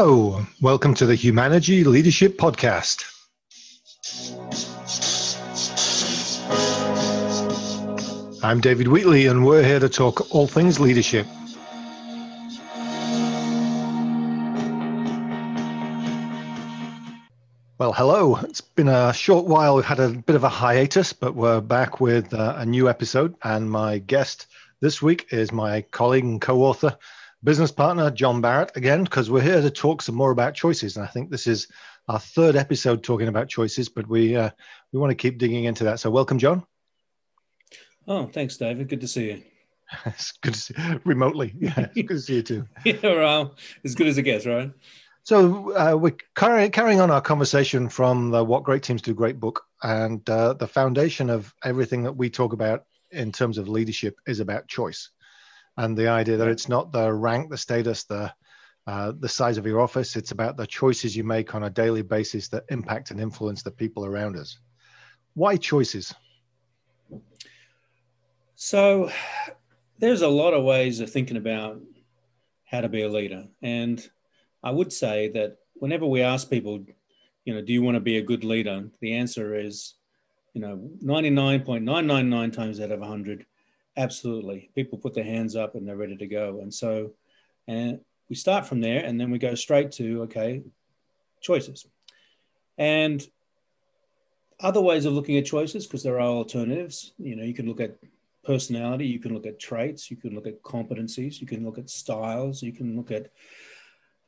Hello, welcome to the Humanity Leadership Podcast. I'm David Wheatley, and we're here to talk all things leadership. Well, hello. It's been a short while. We've had a bit of a hiatus, but we're back with uh, a new episode. And my guest this week is my colleague and co author, business partner John Barrett again, because we're here to talk some more about choices. And I think this is our third episode talking about choices, but we uh, we want to keep digging into that. So welcome, John. Oh, thanks, David. Good to see you. it's good to see you. remotely. Yeah, good to see you too. yeah, well, as good as it gets, right? So uh, we're carry, carrying on our conversation from the "What Great Teams Do" great book, and uh, the foundation of everything that we talk about in terms of leadership is about choice and the idea that it's not the rank, the status, the uh, the size of your office. It's about the choices you make on a daily basis that impact and influence the people around us. Why choices? So, there's a lot of ways of thinking about how to be a leader, and I would say that whenever we ask people, you know, do you want to be a good leader? The answer is, you know, 99.999 times out of 100, Absolutely. People put their hands up and they're ready to go. And so, and we start from there and then we go straight to, okay, choices. And other ways of looking at choices, because there are alternatives, you know, you can look at personality, you can look at traits, you can look at competencies, you can look at styles, you can look at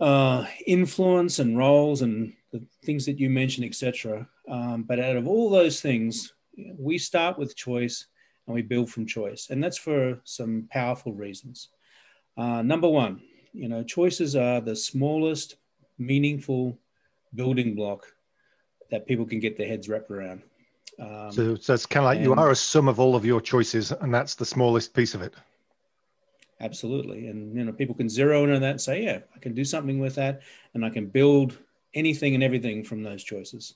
uh, influence and roles and the things that you mentioned, etc. Um, but out of all those things, we start with choice and we build from choice. And that's for some powerful reasons. Uh, number one, you know, choices are the smallest meaningful building block that people can get their heads wrapped around. Um, so, so it's kind of like you are a sum of all of your choices, and that's the smallest piece of it. Absolutely, and you know, people can zero in on that and say, "Yeah, I can do something with that, and I can build anything and everything from those choices."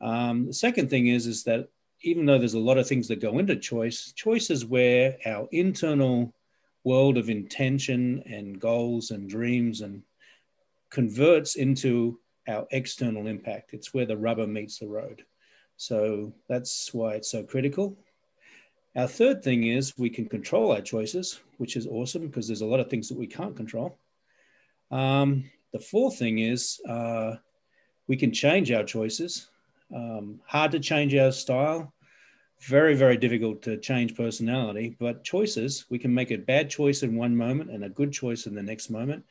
Um, the second thing is, is that even though there's a lot of things that go into choice, choice is where our internal world of intention and goals and dreams and converts into our external impact. It's where the rubber meets the road. So that's why it's so critical. Our third thing is we can control our choices, which is awesome because there's a lot of things that we can't control. Um, the fourth thing is uh, we can change our choices. Um, hard to change our style. Very, very difficult to change personality. But choices, we can make a bad choice in one moment and a good choice in the next moment.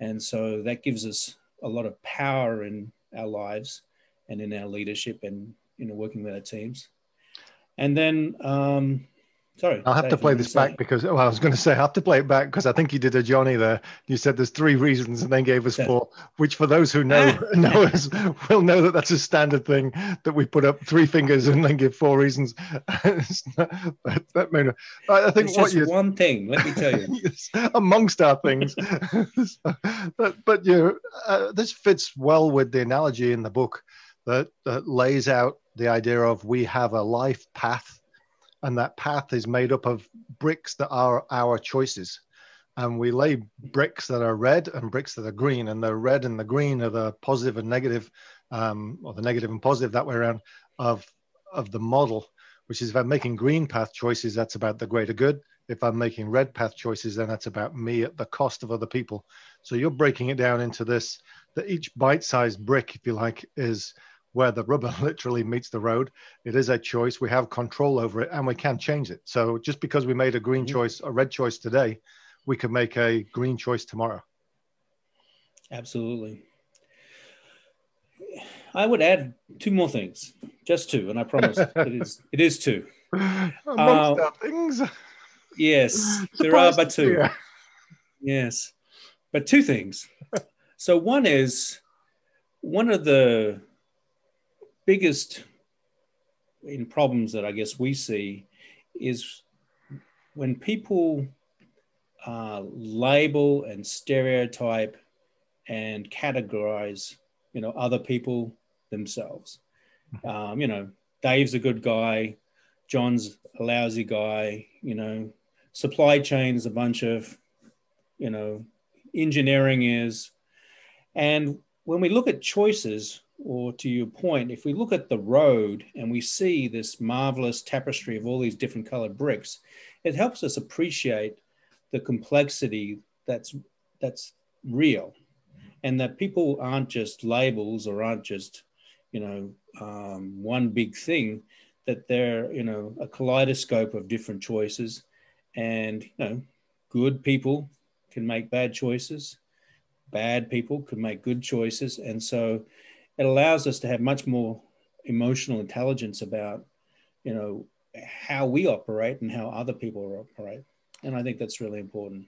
And so that gives us a lot of power in our lives and in our leadership and you know working with our teams. And then um, Sorry. I'll have to play this back because well, I was going to say I have to play it back because I think you did a Johnny there. You said there's three reasons and then gave us four, which for those who know know us will know that that's a standard thing that we put up three fingers and then give four reasons. that, that may not, I think it's what you one thing. Let me tell you, amongst our things, but but you uh, this fits well with the analogy in the book that that lays out the idea of we have a life path and that path is made up of bricks that are our choices. And we lay bricks that are red and bricks that are green and the red and the green are the positive and negative um, or the negative and positive that way around of of the model which is if i'm making green path choices that's about the greater good. If i'm making red path choices then that's about me at the cost of other people. So you're breaking it down into this that each bite-sized brick if you like is where the rubber literally meets the road. It is a choice. We have control over it and we can change it. So just because we made a green mm-hmm. choice, a red choice today, we could make a green choice tomorrow. Absolutely. I would add two more things, just two, and I promise it is it is two. Amongst uh, things. Yes, there are but two. Yeah. Yes, but two things. So one is one of the biggest in problems that I guess we see is when people uh, label and stereotype and categorize, you know, other people themselves. Mm-hmm. Um, you know, Dave's a good guy, John's a lousy guy, you know, supply chain's a bunch of, you know, engineering is, And when we look at choices, or to your point, if we look at the road and we see this marvelous tapestry of all these different colored bricks, it helps us appreciate the complexity that's that's real, and that people aren't just labels or aren't just you know um, one big thing, that they're you know a kaleidoscope of different choices, and you know good people can make bad choices, bad people can make good choices, and so it allows us to have much more emotional intelligence about you know how we operate and how other people operate. And i think that's really important.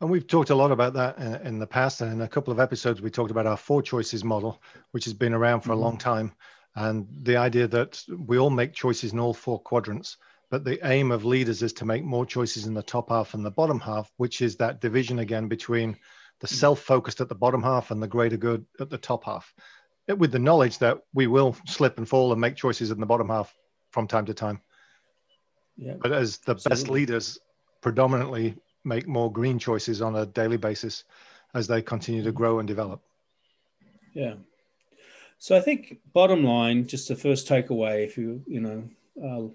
And we've talked a lot about that in the past. And in a couple of episodes we talked about our four choices model which has been around for mm-hmm. a long time. And the idea that we all make choices in all four quadrants but the aim of leaders is to make more choices in the top half and the bottom half which is that division again between the mm. self-focused at the bottom half and the greater good at the top half with the knowledge that we will slip and fall and make choices in the bottom half from time to time. Yeah, but as the absolutely. best leaders, predominantly make more green choices on a daily basis as they continue to grow and develop. Yeah. So I think bottom line, just the first takeaway, if you you know uh,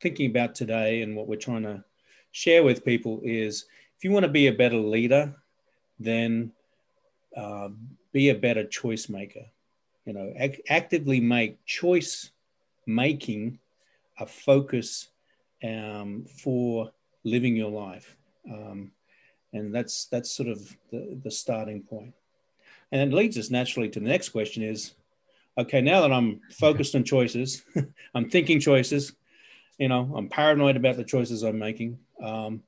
thinking about today and what we're trying to share with people is, if you want to be a better leader, then uh, be a better choice maker you know ac- actively make choice making a focus um, for living your life um, and that's that's sort of the, the starting point. and it leads us naturally to the next question is okay now that i'm focused on choices i'm thinking choices you know i'm paranoid about the choices i'm making um,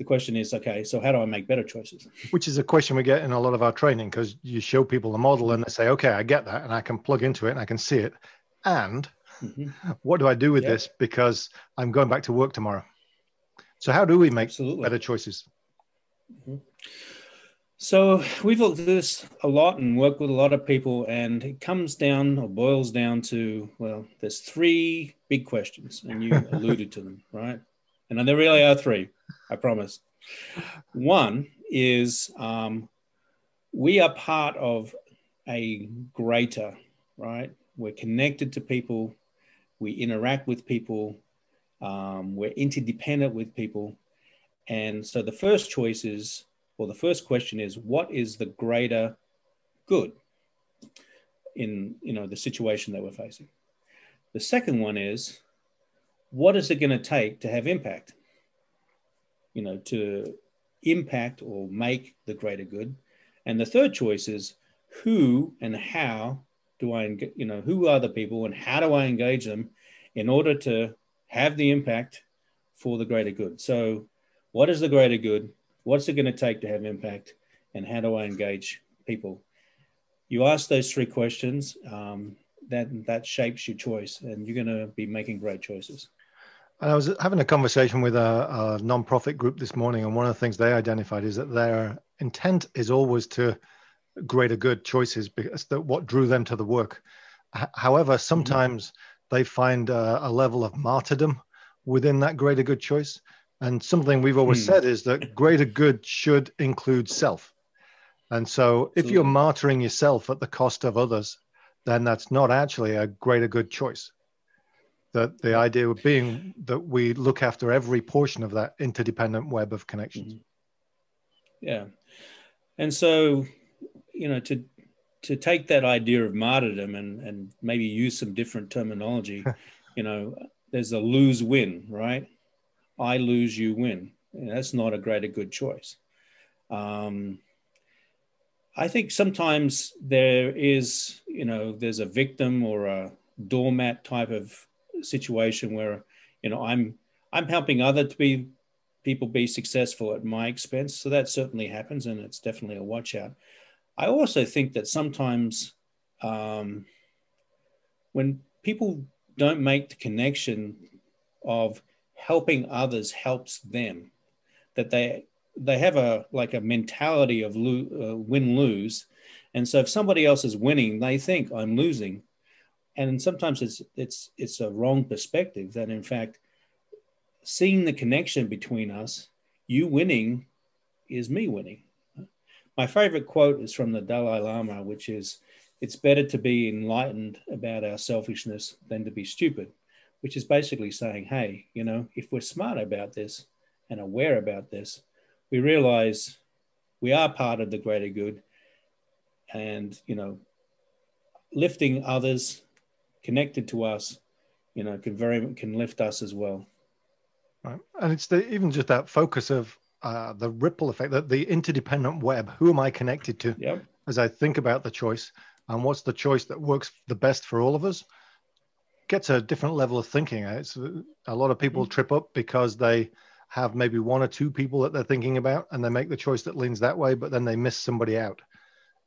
the question is okay so how do i make better choices? Which is a question we get in a lot of our training because you show people the model and they say okay i get that and i can plug into it and i can see it. And mm-hmm. what do i do with this? Because i'm going back to work tomorrow. So how do we make Absolutely. better choices? Mm-hmm. so we've looked at this a lot and worked with a lot of people and it comes down or boils down to well there's three big questions and you alluded to them right? And there really are three I promise. One is um, we are part of a greater, right? We're connected to people, we interact with people, um, we're interdependent with people. And so the first choice is, or the first question is, what is the greater good in you know the situation that we're facing? The second one is, what is it going to take to have impact? You know, to impact or make the greater good. And the third choice is who and how do I, you know, who are the people and how do I engage them in order to have the impact for the greater good? So, what is the greater good? What's it going to take to have impact? And how do I engage people? You ask those three questions, um, that that shapes your choice, and you're going to be making great choices. I was having a conversation with a, a non-profit group this morning, and one of the things they identified is that their intent is always to greater good choices because that what drew them to the work. H- however, mm-hmm. sometimes mm-hmm. they find a, a, level of martyrdom within that greater good choice. And something we've always mm. said is that greater good should include self. And so, if you're martyring yourself at the cost of others, then that's not actually a greater good choice that the idea of being that we look after every portion of that interdependent web of connections. Mm-hmm. yeah. And so you know to to take that idea of martyrdom and and maybe use some different terminology you know there's a lose win right? I lose you win. And that's not a greater good choice. Um, i think sometimes there is you know there's a victim or a doormat type of situation where you know i'm i'm helping other to be people be successful at my expense. So that certainly happens and it's definitely a watch out. I also think that sometimes um, when people don't make the connection of helping others helps them that they they have a like a mentality of lo- uh, win lose and so if somebody else is winning they think i'm losing and sometimes it's it's it's a wrong perspective that in fact seeing the connection between us you winning is me winning. My favorite quote is from the Dalai Lama, which is, "It's better to be enlightened about our selfishness than to be stupid," which is basically saying, "Hey, you know, if we're smart about this and aware about this, we realize we are part of the greater good, and you know, lifting others connected to us, you know, can very can lift us as well." Right. And it's the, even just that focus of uh, the ripple effect, that the interdependent web. Who am I connected to? Yep. As I think about the choice and what's the choice that works the best for all of us, gets a different level of thinking. It's a lot of people mm-hmm. trip up because they have maybe one or two people that they're thinking about, and they make the choice that leans that way, but then they miss somebody out.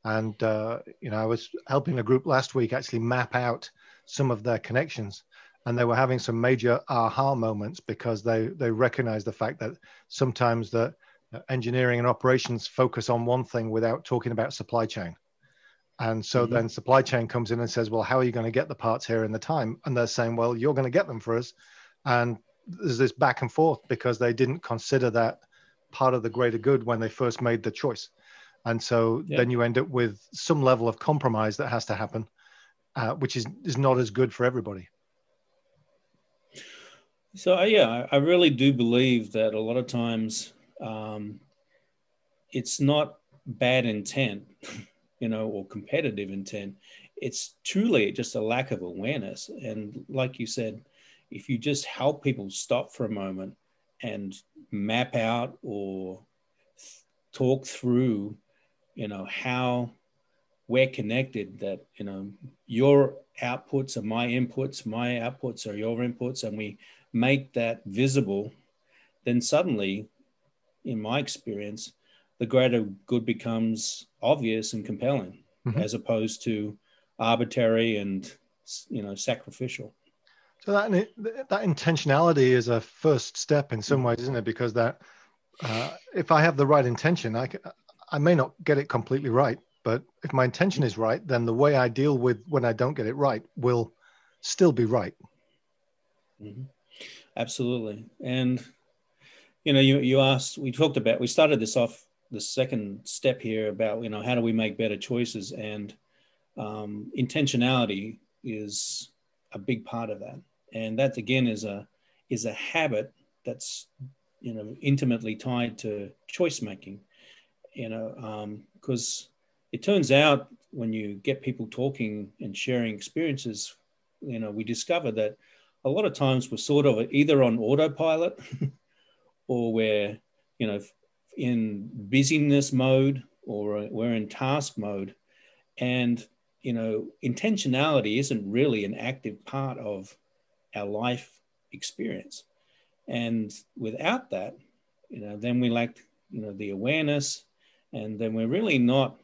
And uh, you know, I was helping a group last week actually map out some of their connections. And they were having some major aha moments because they they recognized the fact that sometimes the engineering and operations focus on one thing without talking about supply chain. And so mm-hmm. then supply chain comes in and says well how are you going to get the parts here in the time? And they're saying well you're going to get them for us. And there's this back and forth because they didn't consider that part of the greater good when they first made the choice. And so yeah. then you end up with some level of compromise that has to happen uh, which is, is not as good for everybody so uh, yeah, I really do believe that a lot of times um, it's not bad intent, you know, or competitive intent. It's truly just a lack of awareness. And like you said, if you just help people stop for a moment and map out or talk through, you know, how we're connected, that, you know, your outputs are my inputs, my outputs are your inputs, and we make that visible, then suddenly, in my experience, the greater good becomes obvious and compelling mm-hmm. as opposed to arbitrary and you know sacrificial. So that that intentionality is a first step in some ways isn't it? Because that uh, if i have the right intention i can, i may not get it completely right but if my intention is right then the way i deal with when i don't get it right will still be right mm-hmm. Absolutely. And, you know, you, you asked, we talked about, we started this off the second step here about, you know, how do we make better choices? And um, intentionality is a big part of that. And that again is a, is a habit that's, you know, intimately tied to choice making, you know, because um, it turns out when you get people talking and sharing experiences, you know, we discover that a lot of times we're sort of either on autopilot or we're, you know, in busyness mode or we're in task mode. And, you know, intentionality isn't really an active part of our life experience. And without that, you know, then we lack, you know, the awareness and then we're really not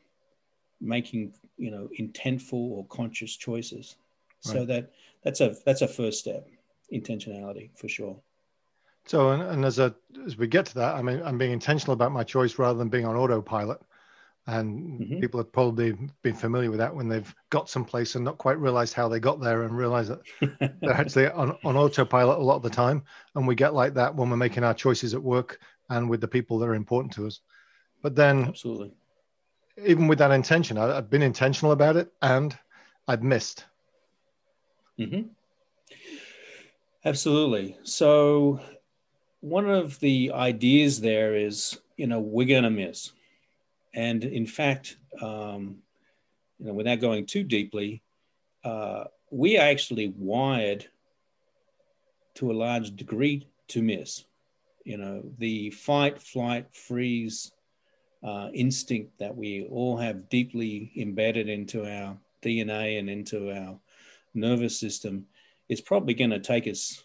making, you know, intentful or conscious choices. Right. So that that's a that's a first step intentionality for sure so and, and as a as we get to that i mean i'm being intentional about my choice rather than being on autopilot and mm-hmm. people have probably been familiar with that when they've got someplace and not quite realized how they got there and realize that they're actually on, on autopilot a lot of the time and we get like that when we're making our choices at work and with the people that are important to us but then absolutely even with that intention I, have been intentional about it and i've missed mm-hmm. Absolutely. So, one of the ideas there is, you know, we're going to miss. And in fact, um, you know, without going too deeply, uh, we are actually wired to a large degree to miss. You know, the fight, flight, freeze uh, instinct that we all have deeply embedded into our DNA and into our nervous system it's probably going to take us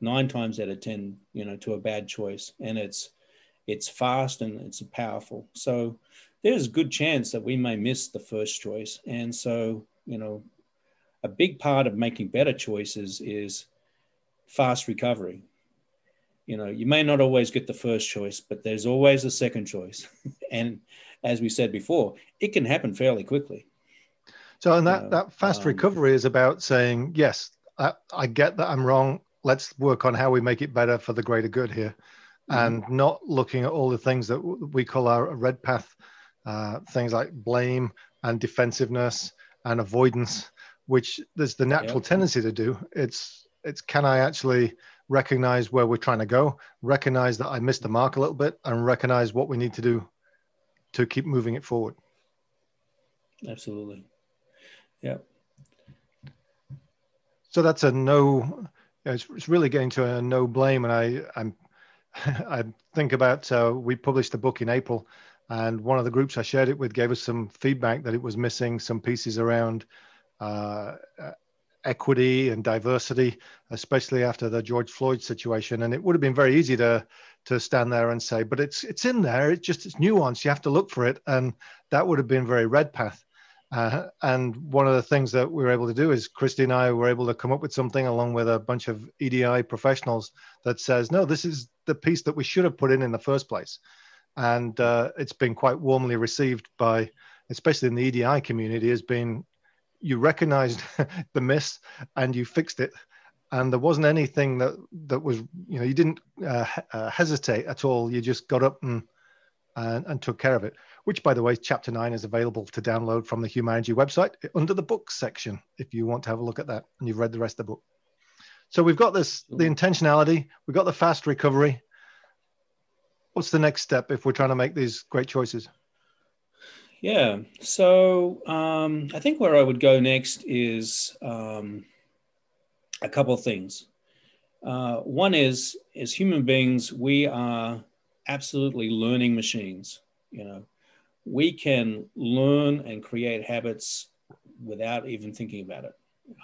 nine times out of ten, you know, to a bad choice, and it's it's fast and it's powerful. So there's a good chance that we may miss the first choice, and so you know, a big part of making better choices is fast recovery. You know, you may not always get the first choice, but there's always a second choice, and as we said before, it can happen fairly quickly. So, and that, that fast um, recovery is about saying, yes, I, I get that I'm wrong. Let's work on how we make it better for the greater good here, mm-hmm. and not looking at all the things that we call our red path uh, things like blame and defensiveness and avoidance, which there's the natural yep. tendency to do. It's it's can I actually recognize where we're trying to go, recognize that I missed the mark a little bit, and recognize what we need to do to keep moving it forward. Absolutely. Yeah. So that's a no. It's, it's really getting to a no blame, and I I'm I think about uh, we published the book in April, and one of the groups I shared it with gave us some feedback that it was missing some pieces around uh, equity and diversity, especially after the George Floyd situation. And it would have been very easy to to stand there and say, but it's it's in there. It's just it's nuanced. You have to look for it, and that would have been very Redpath. Uh, and one of the things that we were able to do is Christy and I were able to come up with something along with a bunch of EDI professionals that says, no, this is the piece that we should have put in in the first place. And uh, it's been quite warmly received by, especially in the EDI community, has been you recognized the miss and you fixed it. And there wasn't anything that that was you know you didn't uh, uh, hesitate at all. You just got up and, and, and took care of it which by the way chapter 9 is available to download from the humanity website under the books section if you want to have a look at that and you've read the rest of the book. So we've got this the intentionality we've got the fast recovery. What's the next step if we're trying to make these great choices yeah. So um, I think where I would go next is um, a couple of things. Uh, one is, as human beings, we are absolutely learning machines. You know, we can learn and create habits without even thinking about it.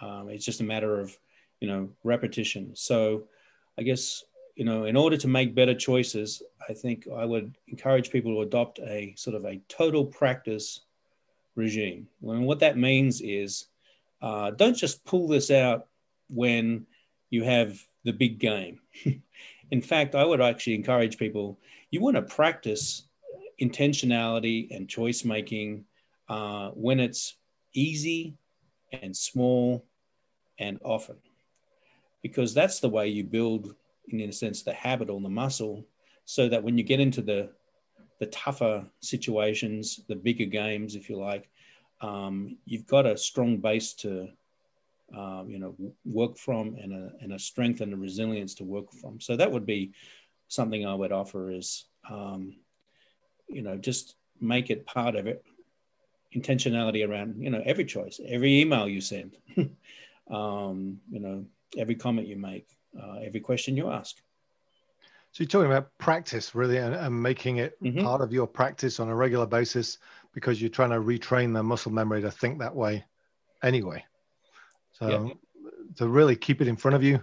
Um, it's just a matter of, you know, repetition. So I guess you know, in order to make better choices, I think I would encourage people to adopt a sort of a total practice regime. And what that means is uh, don't just pull this out when you have the big game. in fact, I would actually encourage people you want to practice intentionality and choice making uh, when it's easy and small and often, because that's the way you build in a sense the habit or the muscle so that when you get into the the tougher situations the bigger games if you like um, you've got a strong base to um, you know work from and a, and a strength and a resilience to work from. So that would be something i would offer is um, you know just make it part of it intentionality around you know every choice every email you send um, you know every comment you make uh, every question you ask. So you're talking about practice really and, and making it mm-hmm. part of your practice on a regular basis because you're trying to retrain the muscle memory to think that way anyway. So yeah. to really keep it in front of you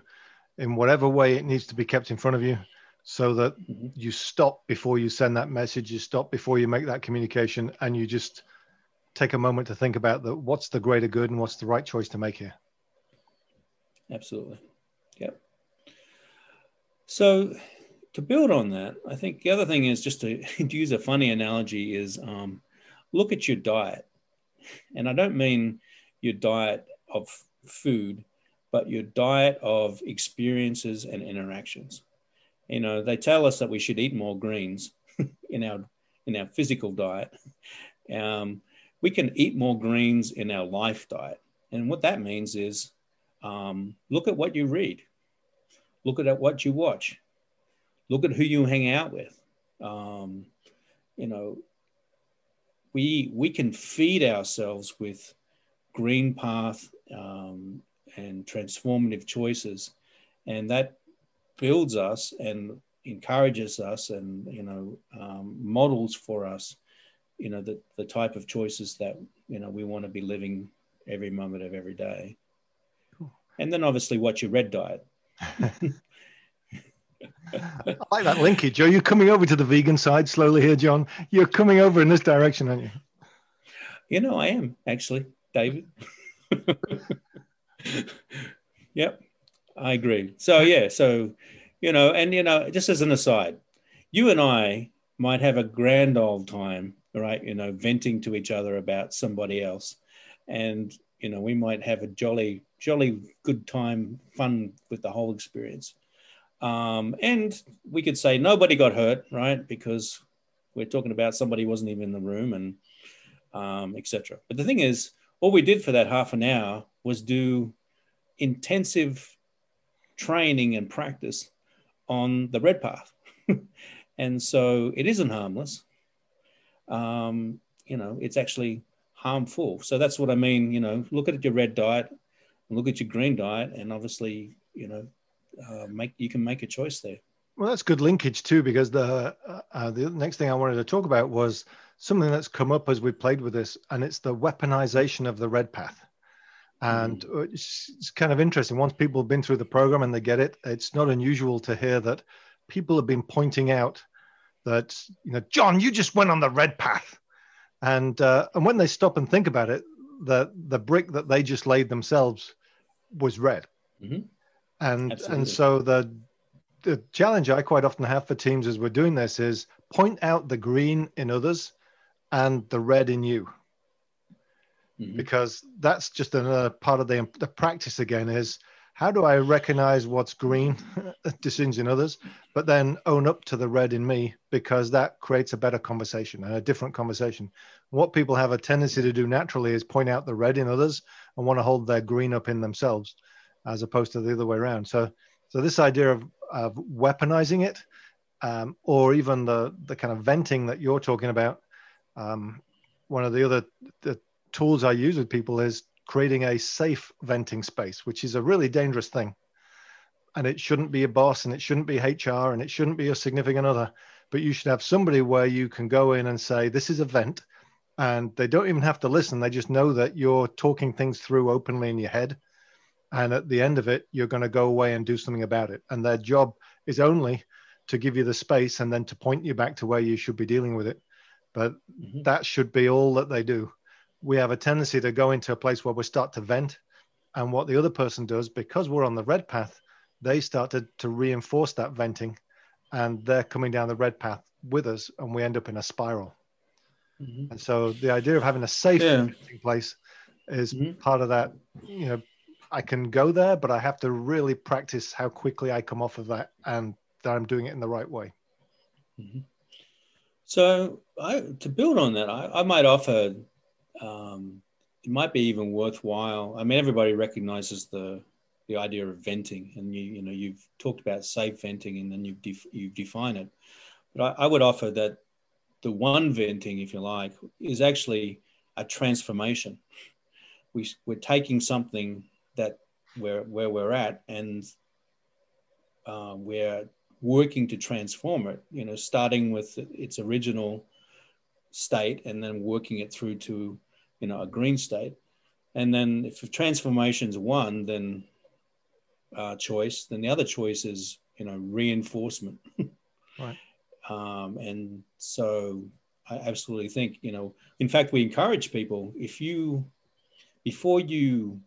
in whatever way it needs to be kept in front of you so that mm-hmm. you stop before you send that message, you stop before you make that communication and you just take a moment to think about the what's the greater good and what's the right choice to make here. Absolutely. Yep. So to build on that, I think the other thing is just to, to use a funny analogy is um, look at your diet. And I don't mean your diet of food, but your diet of experiences and interactions. You know, they tell us that we should eat more greens in our in our physical diet. Um, we can eat more greens in our life diet. And what that means is um, look at what you read. Look at what you watch. Look at who you hang out with. Um, you know, we we can feed ourselves with green path um, and transformative choices, and that builds us and encourages us and you know um, models for us you know the, the type of choices that you know we want to be living every moment of every day and then obviously watch your red diet I like that linkage. Are you coming over to the vegan side slowly here, John? You're coming over in this direction, aren't you? You know, I am actually, David. yep, I agree. So, yeah, so, you know, and, you know, just as an aside, you and I might have a grand old time, right? You know, venting to each other about somebody else. And, you know, we might have a jolly, jolly good time, fun with the whole experience. Um, and we could say nobody got hurt, right? Because we're talking about somebody wasn't even in the room and um, etc. But the thing is, all we did for that half an hour was do intensive training and practice on the red path. and so it isn't harmless. Um, you know, it's actually harmful. So that's what I mean. You know, look at your red diet, look at your green diet, and obviously, you know, uh, make you can make a choice there. Well, that's good linkage too, because the uh, uh, the next thing I wanted to talk about was something that's come up as we've played with this, and it's the weaponization of the red path. And mm. it's, it's kind of interesting. Once people have been through the program and they get it, it's not unusual to hear that people have been pointing out that you know, John, you just went on the red path, and uh, and when they stop and think about it, the the brick that they just laid themselves was red, mm-hmm. and Absolutely. and so the the challenge I quite often have for teams as we're doing this is point out the green in others and the red in you. Mm-hmm. Because that's just another part of the, the practice again is how do I recognize what's green decisions in others, but then own up to the red in me because that creates a better conversation and a different conversation. What people have a tendency to do naturally is point out the red in others and want to hold their green up in themselves as opposed to the other way around. So so this idea of, of weaponizing it, um, or even the the kind of venting that you're talking about, um, one of the other the tools I use with people is creating a safe venting space, which is a really dangerous thing. And it shouldn't be a boss, and it shouldn't be HR, and it shouldn't be a significant other. But you should have somebody where you can go in and say, "This is a vent," and they don't even have to listen. They just know that you're talking things through openly in your head and at the end of it you're going to go away and do something about it and their job is only to give you the space and then to point you back to where you should be dealing with it but mm-hmm. that should be all that they do we have a tendency to go into a place where we start to vent and what the other person does because we're on the red path they started to reinforce that venting and they're coming down the red path with us and we end up in a spiral mm-hmm. and so the idea of having a safe yeah. place is mm-hmm. part of that you know I can go there, but I have to really practice how quickly I come off of that and that I'm doing it in the right way. Mm-hmm. So, I, to build on that, I, I might offer um, it might be even worthwhile. I mean, everybody recognizes the the idea of venting, and you you know you've talked about safe venting, and then you def, you define it. But I, I would offer that the one venting, if you like, is actually a transformation. We, we're taking something that where where we're at, and uh, we're working to transform it. You know, starting with its original state, and then working it through to you know a green state. And then if transformation's one, then uh, choice, then the other choice is you know reinforcement. right. Um, and so I absolutely think you know. In fact, we encourage people if you before you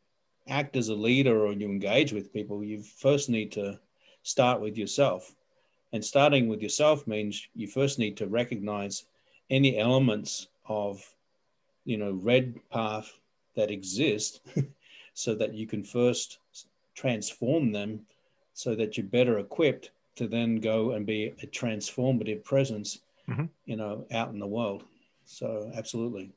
act as a leader or you engage with people, you first need to start with yourself. And starting with yourself means you first need to recognize any elements of, you know, red path that exist so that you can first transform them so that you're better equipped to then go and be a transformative presence, mm-hmm. you know, out in the world. So absolutely.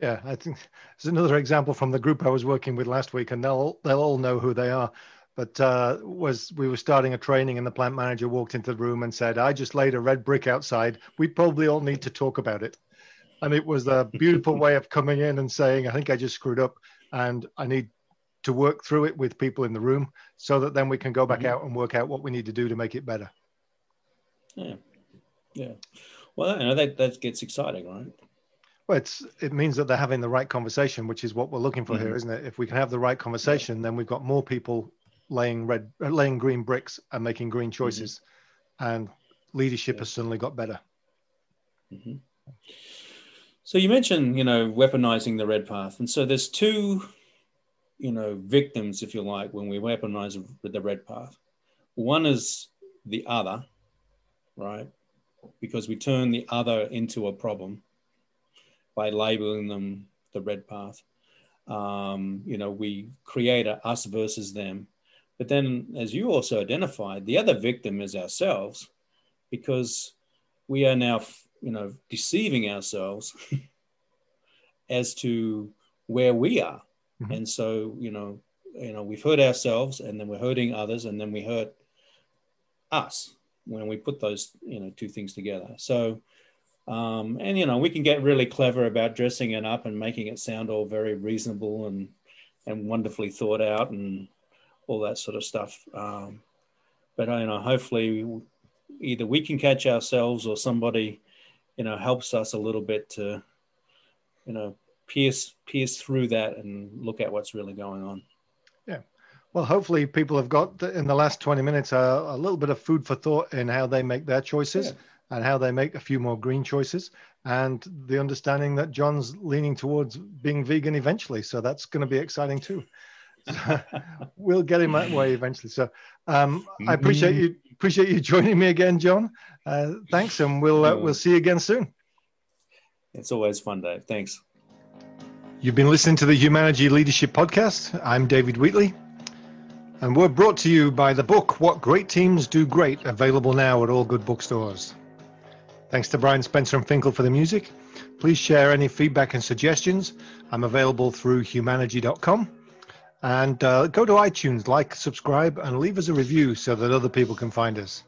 Yeah, I think there's another example from the group I was working with last week, and they'll they'll all know who they are. But uh, was we were starting a training, and the plant manager walked into the room and said, "I just laid a red brick outside. We probably all need to talk about it." And it was a beautiful way of coming in and saying, "I think I just screwed up, and I need to work through it with people in the room, so that then we can go back mm-hmm. out and work out what we need to do to make it better." Yeah, yeah. Well, you know that that gets exciting, right? Well, it's it means that they're having the right conversation, which is what we're looking for mm-hmm. here, isn't it? If we can have the right conversation, then we've got more people laying red, uh, laying green bricks and making green mm-hmm. choices, mm-hmm. and leadership yeah. has suddenly got better. Mm-hmm. So you mentioned, you know, weaponizing the red path, and so there's two, you know, victims, if you like, when we weaponize the red path. One is the other, right? Because we turn the other into a problem by labeling them the red path. Um, you know, we create a us versus them. But then, as you also identified, the other victim is ourselves because we are now you know, deceiving ourselves as to where we are. Mm-hmm. And so, you know, you know, we've hurt ourselves and then we're hurting others and then we hurt us when we put those, you know, two things together. So, um, and you know, we can get really clever about dressing it up and making it sound all very reasonable and and wonderfully thought out and all that sort of stuff. Um, but you know, hopefully, either we can catch ourselves or somebody, you know, helps us a little bit to, you know, pierce pierce through that and look at what's really going on. Yeah. Well, hopefully, people have got in the last 20 minutes uh, a little bit of food for thought in how they make their choices. Yeah and how they make a few more green choices and the understanding that John's leaning towards being vegan eventually. So that's going to be exciting too. we'll get him that way eventually. So um, I appreciate you appreciate you joining me again, John. Uh, thanks, and we'll uh, we'll see you again soon. It's always fun, Dave. Thanks. You've been listening to the Humanity Leadership Podcast. I'm David Wheatley. And we're brought to you by the book What Great Teams Do Great, available now at all good bookstores. Thanks to Brian Spencer and Finkel for the music. Please share any feedback and suggestions. I'm available through humanity.com. And uh, go to iTunes, like, subscribe, and leave us a review so that other people can find us.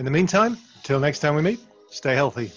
In the meantime, till next time we meet, stay healthy.